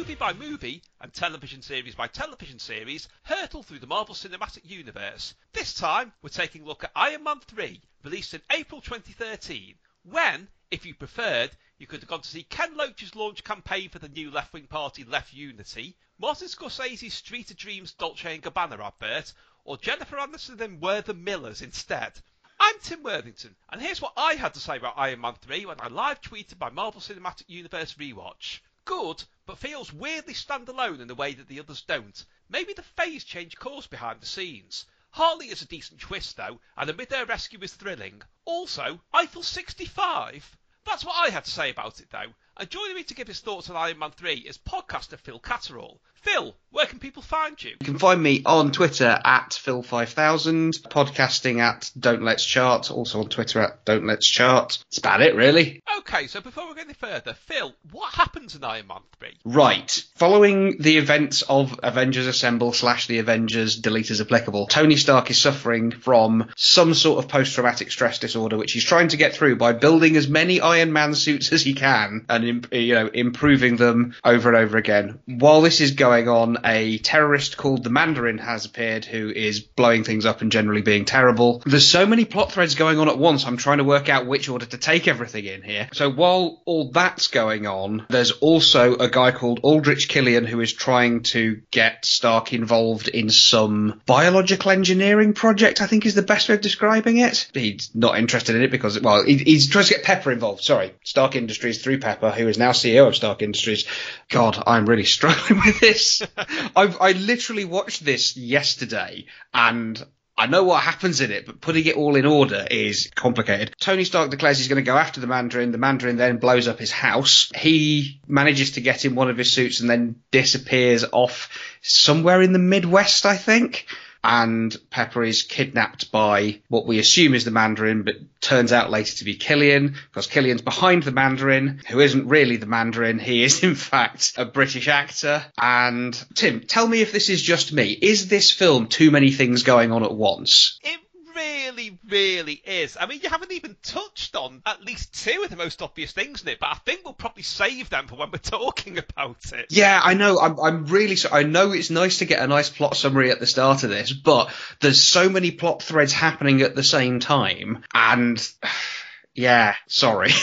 Movie by movie and television series by television series hurtle through the Marvel Cinematic Universe. This time, we're taking a look at Iron Man 3, released in April 2013, when, if you preferred, you could have gone to see Ken Loach's launch campaign for the new left-wing party Left Unity, Martin Scorsese's Street of Dreams Dolce & Gabbana advert, or Jennifer Aniston in We're the Millers instead. I'm Tim Worthington, and here's what I had to say about Iron Man 3 when I live tweeted my Marvel Cinematic Universe rewatch. Good, but feels weirdly standalone in a way that the others don't. Maybe the phase change course behind the scenes. Harley is a decent twist though, and the mid-air rescue is thrilling. Also, Eiffel 65. That's what I had to say about it though. And joining me to give his thoughts on Iron Man 3 is podcaster Phil Catterall. Phil, where can people find you? You can find me on Twitter at Phil5000, podcasting at Don't Let's Chart, also on Twitter at Don't Let's Chart. That's about it, really. Okay, so before we go any further, Phil, what happens in Iron Man 3? Right. Following the events of Avengers Assemble slash the Avengers Delete as applicable, Tony Stark is suffering from some sort of post-traumatic stress disorder, which he's trying to get through by building as many Iron Man suits as he can and, you know, improving them over and over again. While this is going on, a terrorist called the Mandarin has appeared who is blowing things up and generally being terrible. There's so many plot threads going on at once, I'm trying to work out which order to take everything in here. So while all that's going on, there's also a guy called Aldrich Killian who is trying to get Stark involved in some biological engineering project, I think is the best way of describing it. He's not interested in it because, well, he, he's trying to get Pepper involved. Sorry. Stark Industries through Pepper, who is now CEO of Stark Industries. God, I'm really struggling with this. I've, I literally watched this yesterday and I know what happens in it, but putting it all in order is complicated. Tony Stark declares he's going to go after the Mandarin. The Mandarin then blows up his house. He manages to get in one of his suits and then disappears off somewhere in the Midwest, I think. And Pepper is kidnapped by what we assume is the Mandarin, but turns out later to be Killian, because Killian's behind the Mandarin, who isn't really the Mandarin. He is, in fact, a British actor. And Tim, tell me if this is just me. Is this film too many things going on at once? It really, really is. I mean, you haven't even touched on at least two of the most obvious things in it, but I think we'll probably save them for when we're talking about it. Yeah, I know. I'm, I'm really. I know it's nice to get a nice plot summary at the start of this, but there's so many plot threads happening at the same time, and yeah, sorry.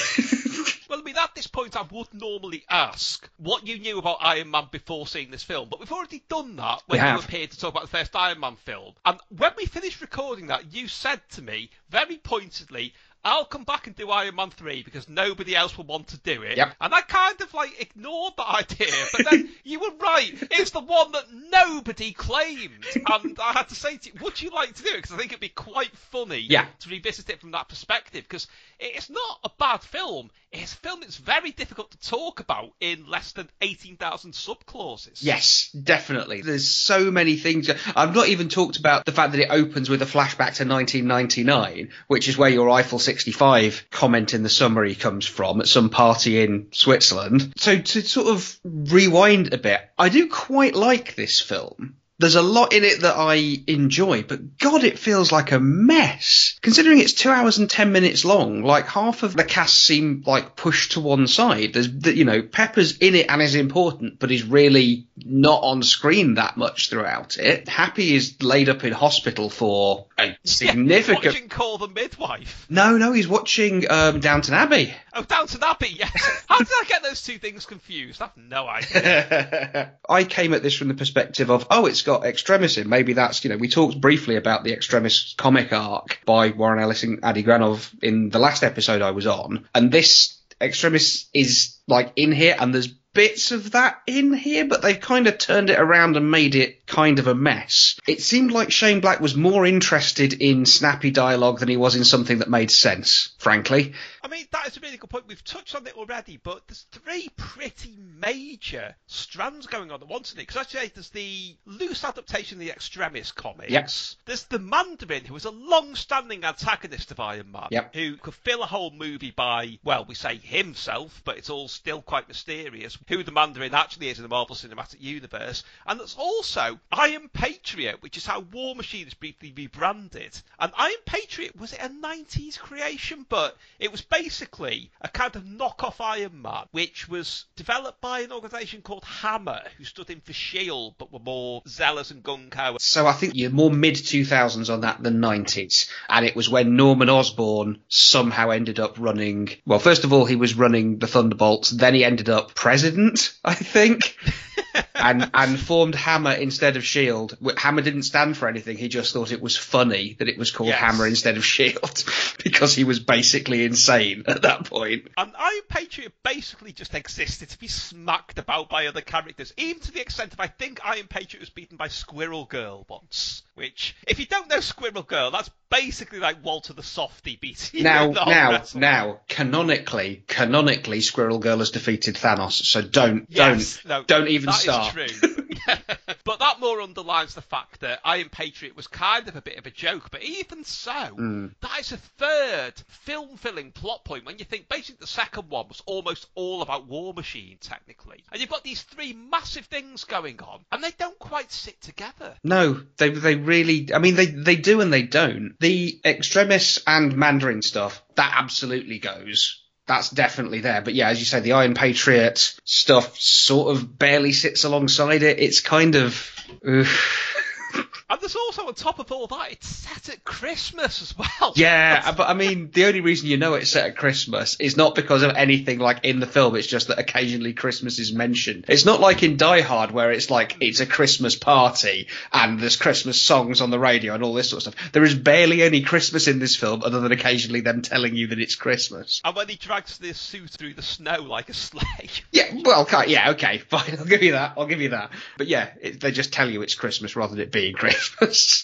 Well, I mean, at this point, I would normally ask what you knew about Iron Man before seeing this film, but we've already done that when you appeared to talk about the first Iron Man film. And when we finished recording that, you said to me very pointedly, I'll come back and do Iron Man 3 because nobody else will want to do it. Yep. And I kind of like ignored that idea, but then you were right. It's the one that nobody claimed. And I had to say to you, would you like to do it? Because I think it'd be quite funny Yeah. to revisit it from that perspective because it's not a bad film. It's a film that's very difficult to talk about in less than 18,000 subclauses. Yes, definitely. There's so many things. I've not even talked about the fact that it opens with a flashback to 1999, which is where your Eiffel 65 comment in the summary comes from at some party in Switzerland. So to sort of rewind a bit, I do quite like this film. There's a lot in it that I enjoy, but God, it feels like a mess. Considering it's two hours and ten minutes long, like half of the cast seem like pushed to one side. There's, you know, Pepper's in it and is important, but is really not on screen that much throughout it. Happy is laid up in hospital for a significant. Yeah, watching Call the Midwife. No, no, he's watching um, Downton Abbey. Oh, Downton Abbey, yes. How did I get those two things confused? I've no idea. I came at this from the perspective of, oh, it's got Extremis in. Maybe that's, you know, we talked briefly about the Extremis comic arc by Warren Ellis and Adi Granov in the last episode I was on. And this Extremis is like in here and there's bits of that in here, but they've kind of turned it around and made it kind of a mess. It seemed like Shane Black was more interested in snappy dialogue than he was in something that made sense, frankly. I mean, that is a really good point. We've touched on it already, but there's three pretty major strands going on at once in it. Because actually, there's the loose adaptation of the Extremis comics. Yes. There's the Mandarin, who was a long-standing antagonist of Iron Man, Yep. who could fill a whole movie by, well, we say himself, but it's all still quite mysterious who the Mandarin actually is in the Marvel Cinematic Universe. And that's also Iron Patriot, which is how War Machine is briefly rebranded. And Iron Patriot was it a 90s creation, but it was basically a kind of knockoff Iron Man, which was developed by an organisation called Hammer, who stood in for Shield, but were more zealous and gung ho. So I think you're more mid 2000s on that than 90s. And it was when Norman Osborn somehow ended up running, well, first of all, he was running the Thunderbolts, then he ended up president, I think. And and formed Hammer instead of Shield. Hammer didn't stand for anything. He just thought it was funny that it was called Yes. Hammer instead of Shield because he was basically insane at that point. And Iron Patriot basically just existed to be smacked about by other characters, even to the extent of I think Iron Patriot was beaten by Squirrel Girl once. Which, if you don't know Squirrel Girl, that's basically like Walter the Softy beating Now, you in the whole now, now, canonically, canonically, Squirrel Girl has defeated Thanos. So don't, Yes, don't, no, don't even that is start. true. but that more underlines the fact that Iron Patriot was kind of a bit of a joke. But even so, Hmm. that is a third film-filling plot point when you think basically the second one was almost all about War Machine, technically. And you've got these three massive things going on, and they don't quite sit together. No, they they really. I mean, they they do and they don't. The extremis and Mandarin stuff that absolutely goes. That's definitely there. But yeah, as you say, the Iron Patriot stuff sort of barely sits alongside it. It's kind of. oof. And there's also, on top of all that, it's set at Christmas as well. Yeah, uh, but I mean, the only reason you know it's set at Christmas is not because of anything like in the film. It's just that occasionally Christmas is mentioned. It's not like in Die Hard where it's like it's a Christmas party and there's Christmas songs on the radio and all this sort of stuff. There is barely any Christmas in this film other than occasionally them telling you that it's Christmas. And when he drags this suit through the snow like a sleigh. Yeah, well, yeah, okay, fine. I'll give you that. I'll give you that. But yeah, it, they just tell you it's Christmas rather than it being Christmas.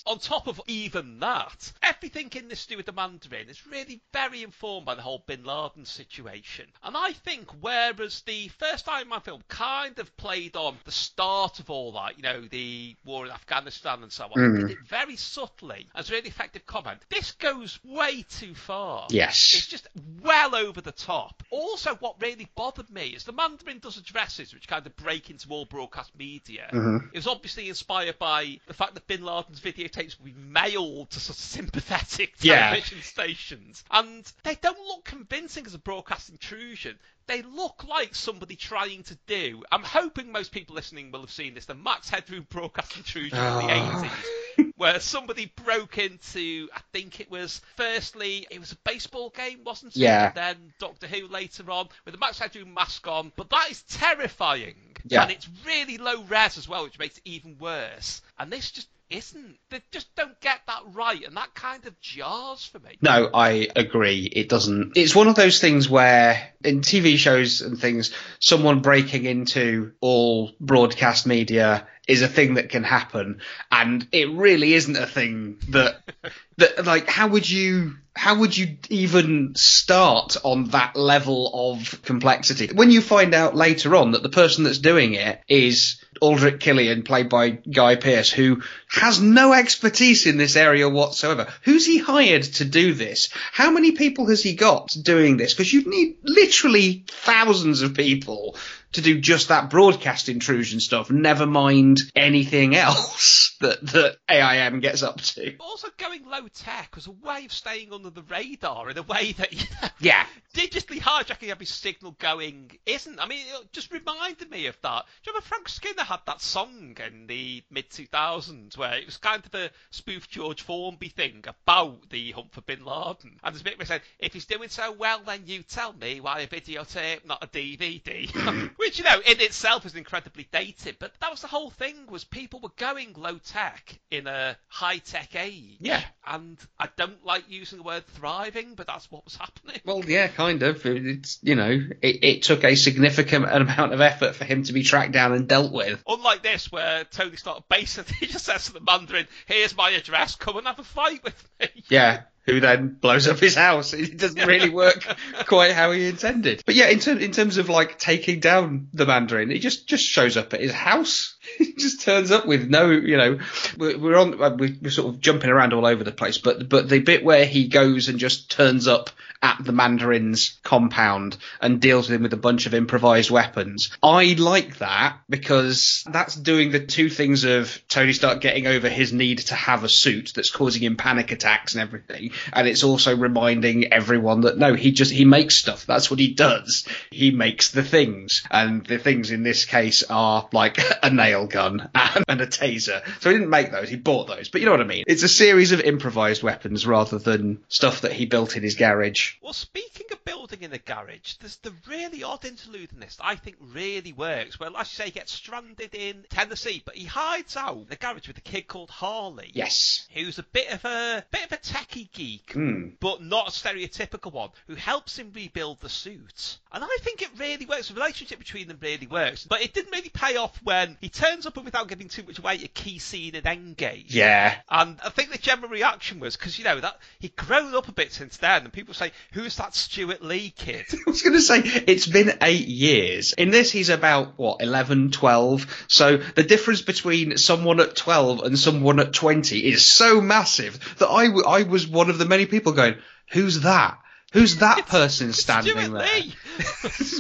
On top of even that, everything in this to do with the Mandarin is really very informed by the whole Bin Laden situation. And I think whereas the first Iron Man film kind of played on the start of all that, you know, the war in Afghanistan and so on, Mm. did it very subtly as a really effective comment. This goes way too far. Yes. It's just well over the top. Also, what really bothered me is the Mandarin does addresses which kind of break into all broadcast media. Mm-hmm. It was obviously inspired by the fact that Bin Laden's videotapes were mailed to sort of sympathetic Yeah. television stations. And they don't look convincing as a broadcast intrusion. They look like somebody trying to do. I'm hoping most people listening will have seen this. The Max Headroom broadcast intrusion in the ah. Oh. 80s, where somebody broke into. I think it was firstly it was a baseball game, wasn't it? Yeah. And then Doctor Who later on with the Max Headroom mask on. But that is terrifying. Yeah. And it's really low res as well, which makes it even worse. And this just isn't. They just don't get that right, and that kind of jars for me. No, I agree. It doesn't. It's one of those things where in TV shows and things, someone breaking into all broadcast media is a thing that can happen, and it really isn't a thing that that like how would you how would you even start on that level of complexity when you find out later on that the person that's doing it is Aldrich Killian, played by Guy Pearce, who has no expertise in this area whatsoever. Who's he hired to do this? How many people has he got doing this? Because you'd need literally thousands of people to do just that broadcast intrusion stuff, never mind anything else that, that AIM gets up to. Also going low tech was a way of staying under the radar in a way that you know, Yeah. digitally hijacking every signal going isn't. I mean, it just reminded me of that. Do you remember Frank Skinner had that song in the mid 2000s where it was kind of a spoof George Formby thing about the hunt for Bin Laden? And there's a bit where said, if he's doing so well, then you tell me why a videotape, not a DVD. Which you know in itself is incredibly dated, but that was the whole thing was people were going low tech in a high tech age. Yeah. And I don't like using the word thriving, but that's what was happening. Well, yeah, kind of. It's you know, it, it took a significant amount of effort for him to be tracked down and dealt with. Unlike this, where Tony Stark basically just says to the Mandarin, "Here's my address. Come and have a fight with me." Yeah, who then blows up his house. It doesn't really work quite how he intended. But yeah, in, ter- in terms of like taking down the Mandarin, he just just shows up at his house. he just turns up with no, you know, we're, on, uh, we're sort of jumping around all over the place. But but the bit where he goes and just turns up at the Mandarin's compound and deals with him with a bunch of improvised weapons. I like that because that's doing the two things of Tony Stark getting over his need to have a suit that's causing him panic attacks and everything. And it's also reminding everyone that no, he just, he makes stuff. That's what he does. He makes the things. And the things in this case are like a nail gun and a taser. So he didn't make those, he bought those. But you know what I mean? It's a series of improvised weapons rather than stuff that he built in his garage. Well, speaking of building in the garage, there's the really odd interlude in this that I think really works. Well, as you say, he gets stranded in Tennessee, but he hides out in the garage with a kid called Harley. Yes. Who's a bit of a bit of a techie geek, Mm. but not a stereotypical one, who helps him rebuild the suit. And I think it really works. The relationship between them really works. But it didn't really pay off when he turns up and without giving too much away, a key scene in Endgame. Yeah. And I think the general reaction was because you know that he'd grown up a bit since then, and people say, "Who's that Stewart Lee kid?" I was going to say, it's been eight years. In this, he's about, what, 11, 12? So the difference between someone at 12 and someone at 20 is so massive that I, w- I was one of the many people going, who's that? Who's that person standing Stewart there? Lee.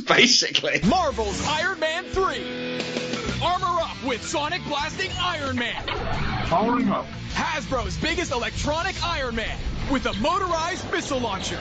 Basically. Marvel's Iron Man 3. Armor up with Sonic Blasting Iron Man. Powering up. Hasbro's biggest electronic Iron Man with a motorized missile launcher.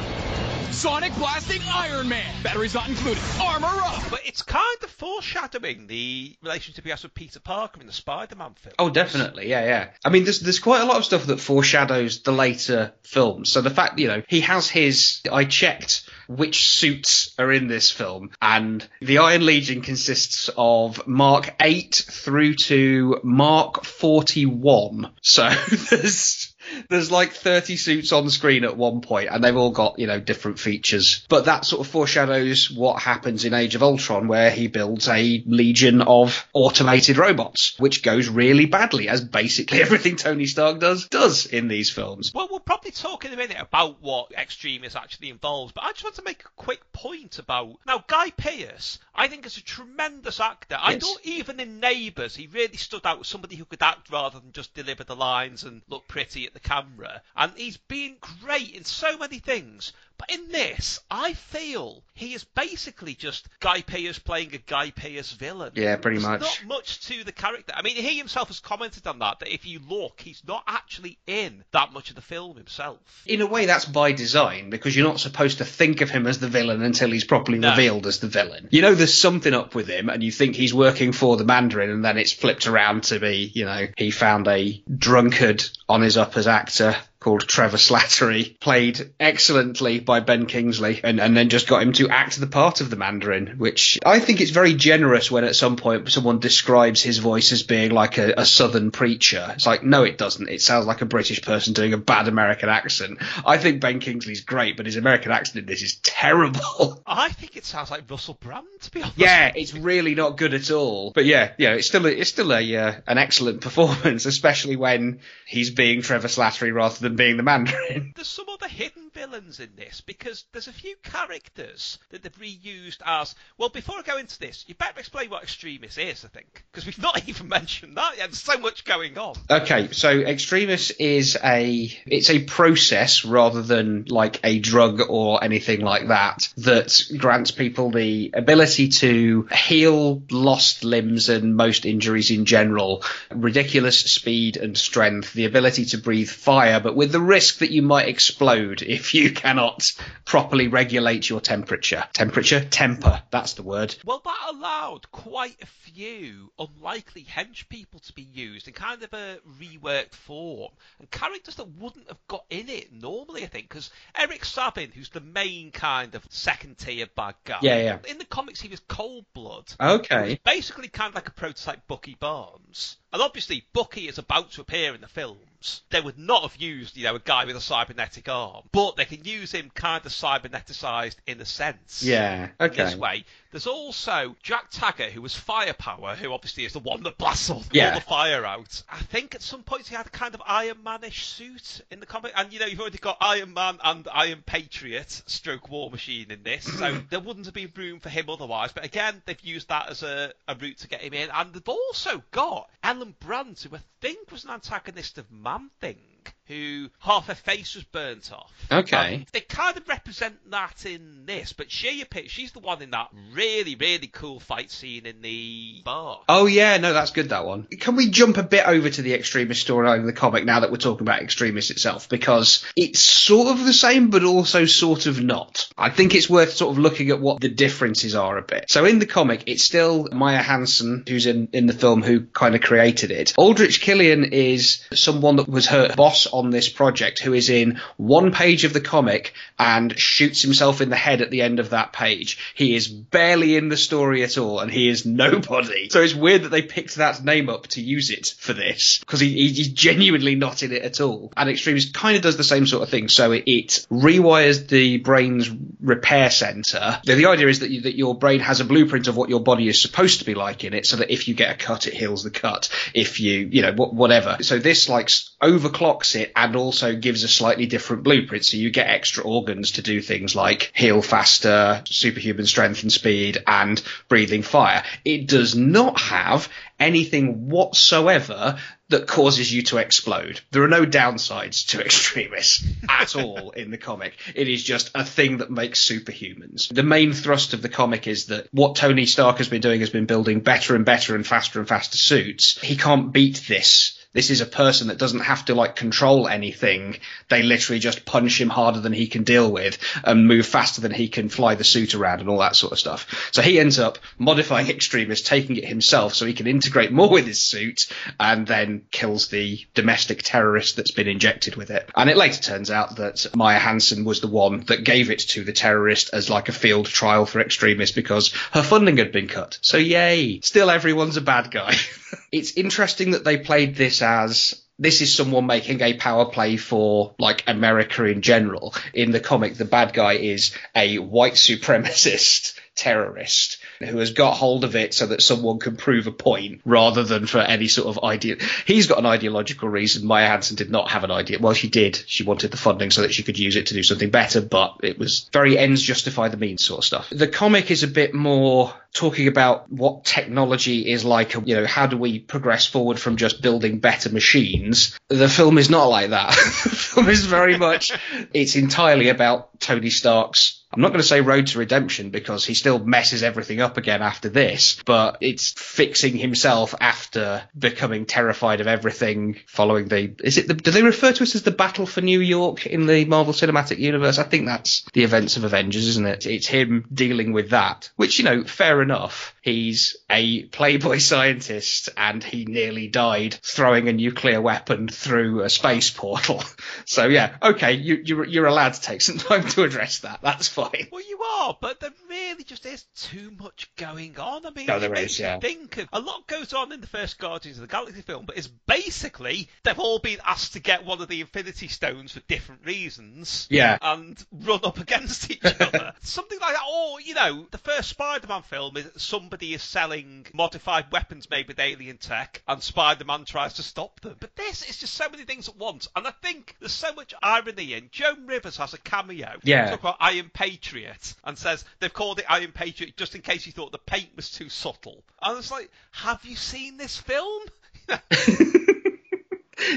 Sonic Blasting Iron Man. Batteries not included. Armor up. But it's kind of foreshadowing the relationship he has with Peter Parker in the Spider-Man film. Oh, definitely, yeah, yeah. I mean, there's there's quite a lot of stuff that foreshadows the later films. So the fact, you know, he has his. I checked which suits are in this film, and the Iron Legion consists of Mark eight through to Mark forty one. So there's. There's like 30 suits on screen at one point, and they've all got, you know, different features. But that sort of foreshadows what happens in Age of Ultron, where he builds a legion of automated robots, which goes really badly, as basically everything Tony Stark does does in these films. Well, we'll probably talk in a minute about what Extremis actually involves, but I just want to make a quick point about now Guy Pearce. I think is a tremendous actor. I Yes. thought even in Neighbours he really stood out as somebody who could act rather than just deliver the lines and look pretty at the camera. And he's been great in so many things. But in this, I feel he is basically just Guy Pearce playing a Guy Pearce villain. Yeah, pretty There's much. Not much to the character. I mean, he himself has commented on that, that if you look, he's not actually in that much of the film himself. In a way, that's by design because you're not supposed to think of him as the villain until he's properly No. revealed as the villain. You know, there's something up with him, and you think he's working for the Mandarin, and then it's flipped around to be, you know, he found a drunkard on his uppers actor called Trevor Slattery, played excellently by Ben Kingsley, and, and then just got him to act the part of the Mandarin, which I think it's very generous when at some point someone describes his voice as being like a, a southern preacher. It's like, no, it doesn't. It sounds like a British person doing a bad American accent. I think Ben Kingsley's great, but his American accent in this is terrible. I think it sounds like Russell Brand, to be honest. Yeah, it's really not good at all. But yeah, yeah, it's still a, it's still a uh, an excellent performance, especially when he's being Trevor Slattery rather than being the Mandarin. There's some other hidden villains in this because there's a few characters that they've reused as. Well, before I go into this, you better explain what Extremis is, I think, because we've not even mentioned that yet. There's so much going on. Okay, so Extremis is a it's a process rather than like a drug or anything like that that grants people the ability to heal lost limbs and most injuries in general, ridiculous speed and strength, the ability to breathe fire, but with the risk that you might explode if you cannot properly regulate your temperature. Temperature? Temper. That's the word. Well, that allowed quite a few unlikely hench people to be used in kind of a reworked form, and characters that wouldn't have got in it normally, I think, because Eric Savin, who's the main kind of second tier bad guy, Yeah, yeah. in the comics he was Cold Blood. Okay. Basically, kind of like a prototype Bucky Barnes. And obviously, Bucky is about to appear in the films. They would not have used, you know, a guy with a cybernetic arm, but they can use him kind of cyberneticized in a sense. Yeah. Okay. This way. There's also Jack Taggert, who was Firepower, who obviously is the one that blasts all, Yeah. all the fire out. I think at some point he had a kind of Iron Manish suit in the comic, and you know you've already got Iron Man and Iron Patriot, stroke War Machine in this, so there wouldn't have been room for him otherwise. But again, they've used that as a, a route to get him in, and they've also got Ellen Brandt, who I think was an antagonist of Man Thing. Who half her face was burnt off. Okay. Um, they kind of represent that in this, but she appears, she's the one in that really, really cool fight scene in the bar. Oh yeah, no, that's good. That one. Can we jump a bit over to the Extremis storyline of the comic now that we're talking about Extremis itself? Because it's sort of the same, but also sort of not. I think it's worth sort of looking at what the differences are a bit. So in the comic, it's still Maya Hansen who's in in the film who kind of created it. Aldrich Killian is someone that was her boss on this project, who is in one page of the comic and shoots himself in the head at the end of that page. He is barely in the story at all, and he is nobody. So it's weird that they picked that name up to use it for this because he, he- he's genuinely not in it at all. And Extremis kind of does the same sort of thing. So it, it rewires the brain's repair center. The, the idea is that you, that your brain has a blueprint of what your body is supposed to be like in it, so that if you get a cut, it heals the cut. If you, you know, wh- whatever. So this like overclocks it and also gives a slightly different blueprint. So you get extra organs to do things like heal faster, superhuman strength and speed, and breathing fire. It does not have anything whatsoever that causes you to explode. There are no downsides to Extremis at all in the comic. It is just a thing that makes superhumans. The main thrust of the comic is that what Tony Stark has been doing has been building better and better and faster and faster suits. He can't beat this. This is a person that doesn't have to like control anything. They literally just punch him harder than he can deal with and move faster than he can fly the suit around and all that sort of stuff. So he ends up modifying Extremis, taking it himself so he can integrate more with his suit and then kills the domestic terrorist that's been injected with it. And it later turns out that Maya Hansen was the one that gave it to the terrorist as like a field trial for Extremis because her funding had been cut. So yay! Still everyone's a bad guy. it's interesting that they played this as this is someone making a power play for like America in general. In the comic, the bad guy is a white supremacist terrorist who has got hold of it so that someone can prove a point rather than for any sort of idea. He's got an ideological reason. Maya Hansen did not have an idea. Well, she did. She wanted the funding so that she could use it to do something better, but it was very ends justify the means sort of stuff. The comic is a bit more talking about what technology is like, you know, how do we progress forward from just building better machines? The film is not like that. the film is very much, it's entirely about Tony Stark's I'm not going to say road to redemption because he still messes everything up again after this, but it's fixing himself after becoming terrified of everything following the, is it the, do they refer to us as the battle for New York in the Marvel Cinematic Universe? I think that's the events of Avengers, isn't it? It's him dealing with that, which, you know, fair enough. He's a playboy scientist and he nearly died throwing a nuclear weapon through a space portal. So yeah, okay, you, you're, you're allowed to take some time to address that. That's fine. Well, you are, but there really just is too much going on. I mean, No, there it makes is, you yeah. think of a lot goes on in the first Guardians of the Galaxy film, but it's basically they've all been asked to get one of the Infinity Stones for different reasons. Yeah. And run up against each other. Something like that. Or, you know, the first Spider Man film is somebody is selling modified weapons made with alien tech, and Spider Man tries to stop them. But this is just so many things at once. And I think there's so much irony in. Joan Rivers has a cameo. Yeah. Talk about Iron Patriot and says they've called it Iron Patriot just in case you thought the paint was too subtle. I was like, have you seen this film?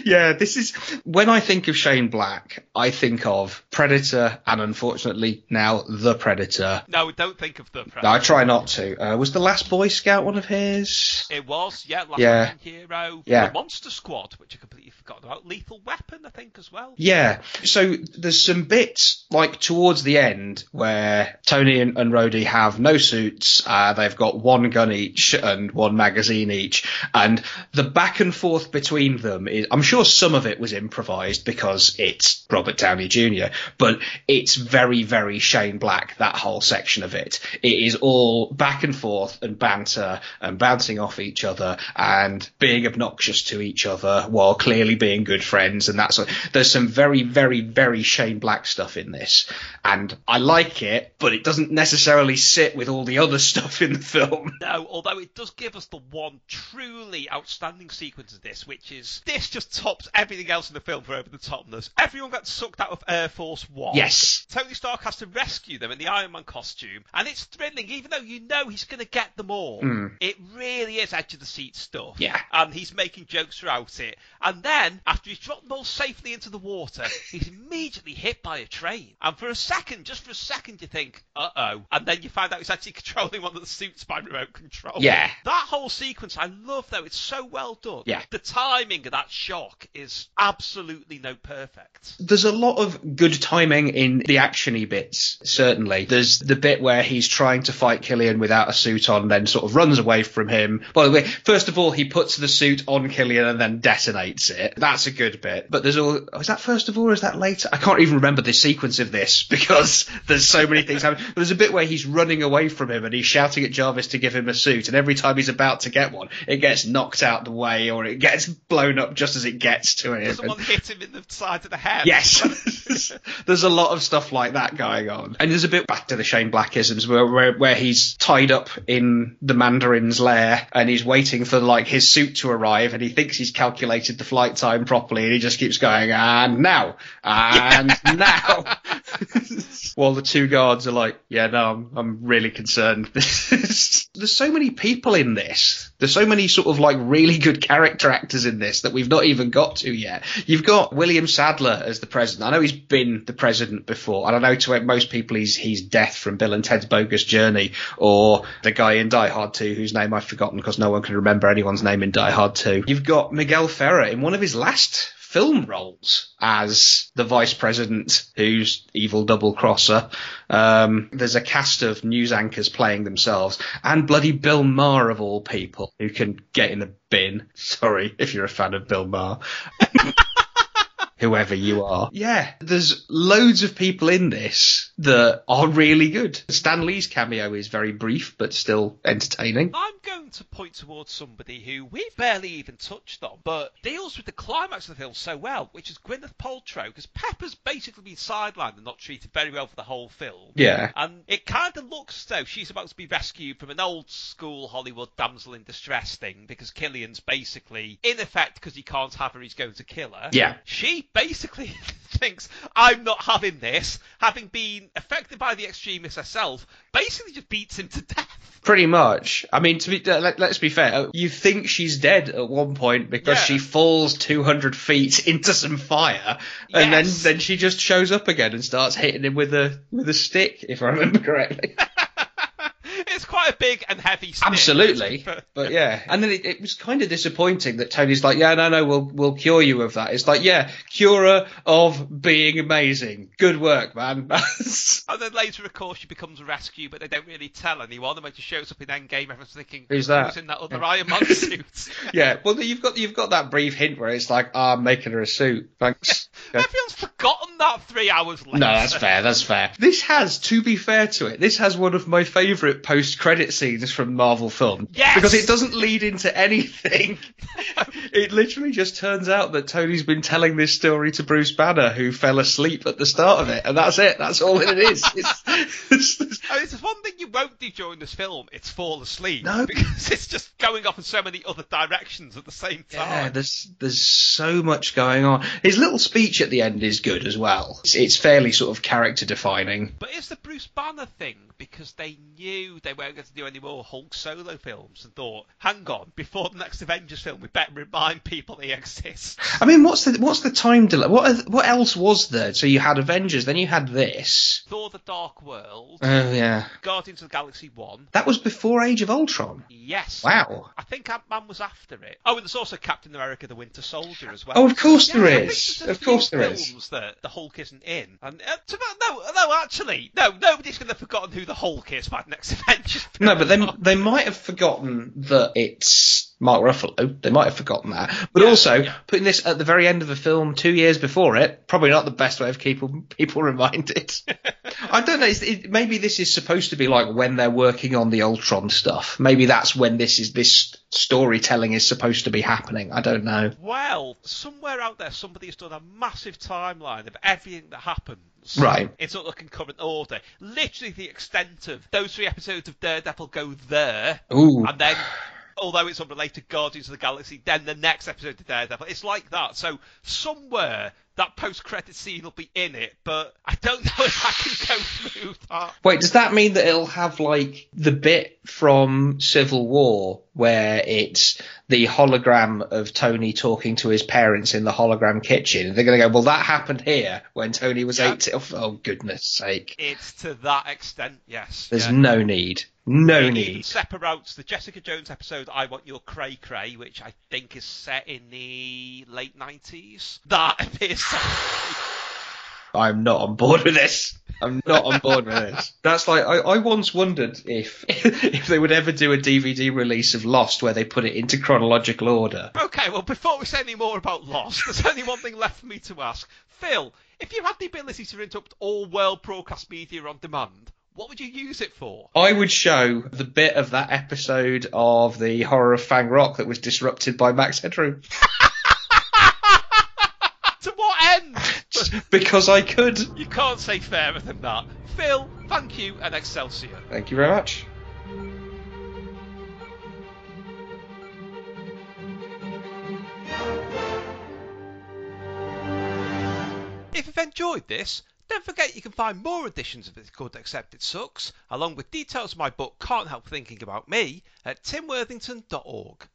yeah, this is when I think of Shane Black, I think of Predator, and unfortunately now the Predator. No, don't think of the Predator. I try not to. Uh, was the Last Boy Scout one of his? It was, yeah, Last Yeah. Hero, Yeah. the Monster Squad, which I completely forgot about, Lethal Weapon, I think, as well. Yeah. So there's some bits like towards the end where Tony and, and Rhodey have no suits. Uh, they've got one gun each and one magazine each, and the back and forth between them is. I'm sure some of it was improvised because it's Robert Downey Jr., but it's very, very Shane Black. That whole section of it. It is all back and forth and banter and bouncing off each other and being obnoxious to each other while clearly being good friends and that's there's some very very very Shane Black stuff in this and I like it but it doesn't necessarily sit with all the other stuff in the film No, although it does give us the one truly outstanding sequence of this, which is this just tops everything else in the film for over the topness. Everyone got sucked out of Air Force One. yes Tony Stark has to rescue them in the Iron Man costume, and it's thrilling, even though you know he's going to get them all. It really is edge of the seat stuff. Yeah. And he's making jokes throughout it. And then, after he's dropped them all safely into the water, he's immediately hit by a train. And for a second, just for a second, you think, uh oh. And then you find out he's actually controlling one of the suits by remote control. Yeah. That whole sequence, I love though. It's so well done. Yeah. The timing of that shock is absolutely no perfect. There's a lot of good timing in the actiony bits, certainly. There's the bit where he's trying to fight Killian without a suit on, then sort of runs away from him. By the way, first of all, he puts the suit on Killian and then detonates it. That's a good bit. But there's all, oh, is that first of all or is that later? I can't even remember the sequence of this because there's so many things happening. There's a bit where he's running away from him and he's shouting at Jarvis to give him a suit, and every time he's about to get one, it gets knocked out the way or it gets blown up just as it gets to him. Someone hit him in the side of the head? Yes. there's a lot of stuff like that going on. And there's a bit back to the Shane Blackisms where, where, where he's tied up in the Mandarin's lair and he's waiting for like his suit to arrive and he thinks he's calculated the flight time properly and he just keeps going, and now, and now. While the two guards are like, yeah, no, I'm, I'm really concerned. There's so many people in this. There's so many sort of like really good character actors in this that we've not even got to yet. You've got William Sadler as the president. I know he's been the president before, and I know to most people he's he's Death from Bill and Ted's Bogus Journey, or the guy in Die Hard 2 whose name I've forgotten because no one can remember anyone's name in Die Hard 2. You've got Miguel Ferrer in one of his last film roles as the vice president who's evil double crosser. Um, there's a cast of news anchors playing themselves and bloody Bill Maher of all people who can get in a bin. Sorry if you're a fan of Bill Maher. Whoever you are. Yeah, there's loads of people in this that are really good. Stan Lee's cameo is very brief but still entertaining. I'm going to point towards somebody who we've barely even touched on, but deals with the climax of the film so well, which is Gwyneth Paltrow, because Pepper's basically been sidelined and not treated very well for the whole film. Yeah. And it kind of looks as though she's about to be rescued from an old school Hollywood damsel in distress thing because Killian's basically, in effect, because he can't have her, he's going to kill her. Yeah. She basically thinks, I'm not having this, having been affected by the Extremis herself, basically just beats him to death. Pretty much. I mean, to be uh, let, us be fair. You think she's dead at one point because Yeah. she falls 200 feet into some fire, and Yes. then then she just shows up again and starts hitting him with a with a stick, if I remember correctly. It's quite a big and heavy stick. Absolutely. But- But yeah, and then it, it was kind of disappointing that Tony's like, yeah, no, no, we'll we'll cure you of that. It's like, yeah, cure her of being amazing. Good work, man. And then later, of course, she becomes a rescue, but they don't really tell anyone. And when she shows up in Endgame, everyone's thinking, Who's that? Who's in that other Iron Man suit? yeah. Well, you've got you've got that brief hint where it's like, ah, I'm making her a suit. Thanks. Yeah. Everyone's forgotten that three hours later. No, that's fair. That's fair. This has, to be fair to it, this has one of my favourite post-credit scenes from Marvel films. Yes! Because it doesn't lead into anything. it literally just turns out that Tony's been telling this story to Bruce Banner, who fell asleep at the start of it, and that's it. That's all it is. It's, it's- I mean, it's one thing you won't do during this film, it's fall asleep. No. Because it's just going off in so many other directions at the same time. Yeah, there's there's so much going on. His little speech at the end is good as well. It's, it's fairly sort of character defining. But is the Bruce Banner thing because they knew they weren't going to do any more Hulk solo films and thought, hang on, before the next Avengers film, we better remind people he exists. I mean, what's the what's the time delay? What what else was there? So you had Avengers, then you had this. Thor: The Dark World, Oh yeah, Guardians of the Galaxy One. that was before Age of Ultron. Yes. Wow. I think Ant Man was after it. Oh, and there's also Captain America: The Winter Soldier as well. Oh, of course Yeah, there I there's Of course there is. films that the Hulk isn't in. And uh, no, no, actually, no, nobody's going to have forgotten who the Hulk is by the next Avengers. No, but they they might have forgotten that it's Mark Ruffalo. They might have forgotten that. But Yeah, also yeah. putting this at the very end of the film, two years before it, probably not the best way of keeping people reminded. I don't know. It, maybe this is supposed to be like when they're working on the Ultron stuff. Maybe that's when this is this storytelling is supposed to be happening. I don't know. Well, somewhere out there, somebody has done a massive timeline of everything that happens. Right. In sort of current order. Literally the extent of those three episodes of Daredevil go there. Ooh. And then, although it's unrelated, Guardians of the Galaxy, then the next episode of Daredevil. It's like that. So somewhere that post-credit scene will be in it, but I don't know if I can go through that. Wait, does that mean that it'll have like the bit from Civil War where it's the hologram of Tony talking to his parents in the hologram kitchen? They're going to go, well, that happened here when Tony was Yeah. eight. Oh, oh, goodness sake. It's to that extent, yes. There's Yeah. no need. No It need. separates the Jessica Jones episode "I Want Your Cray Cray," which I think is set in the late nineties. That appears. Separately. I'm not on board with this. I'm not on board with this. That's like I, I once wondered if if they would ever do a DVD release of Lost where they put it into chronological order. okay, well, before we say any more about Lost, there's only one thing left for me to ask, Phil. If you had the ability to interrupt all world broadcast media on demand, what would you use it for? I would show the bit of that episode of the horror of Fang Rock that was disrupted by Max Headroom to what because I could. you can't say fairer than that. Phil, thank you and Excelsior. Thank you very much. If you've enjoyed this, don't forget you can find more editions of It's Called Except It Sucks, along with details of my book Can't Help Thinking About Me, at timworthington.org.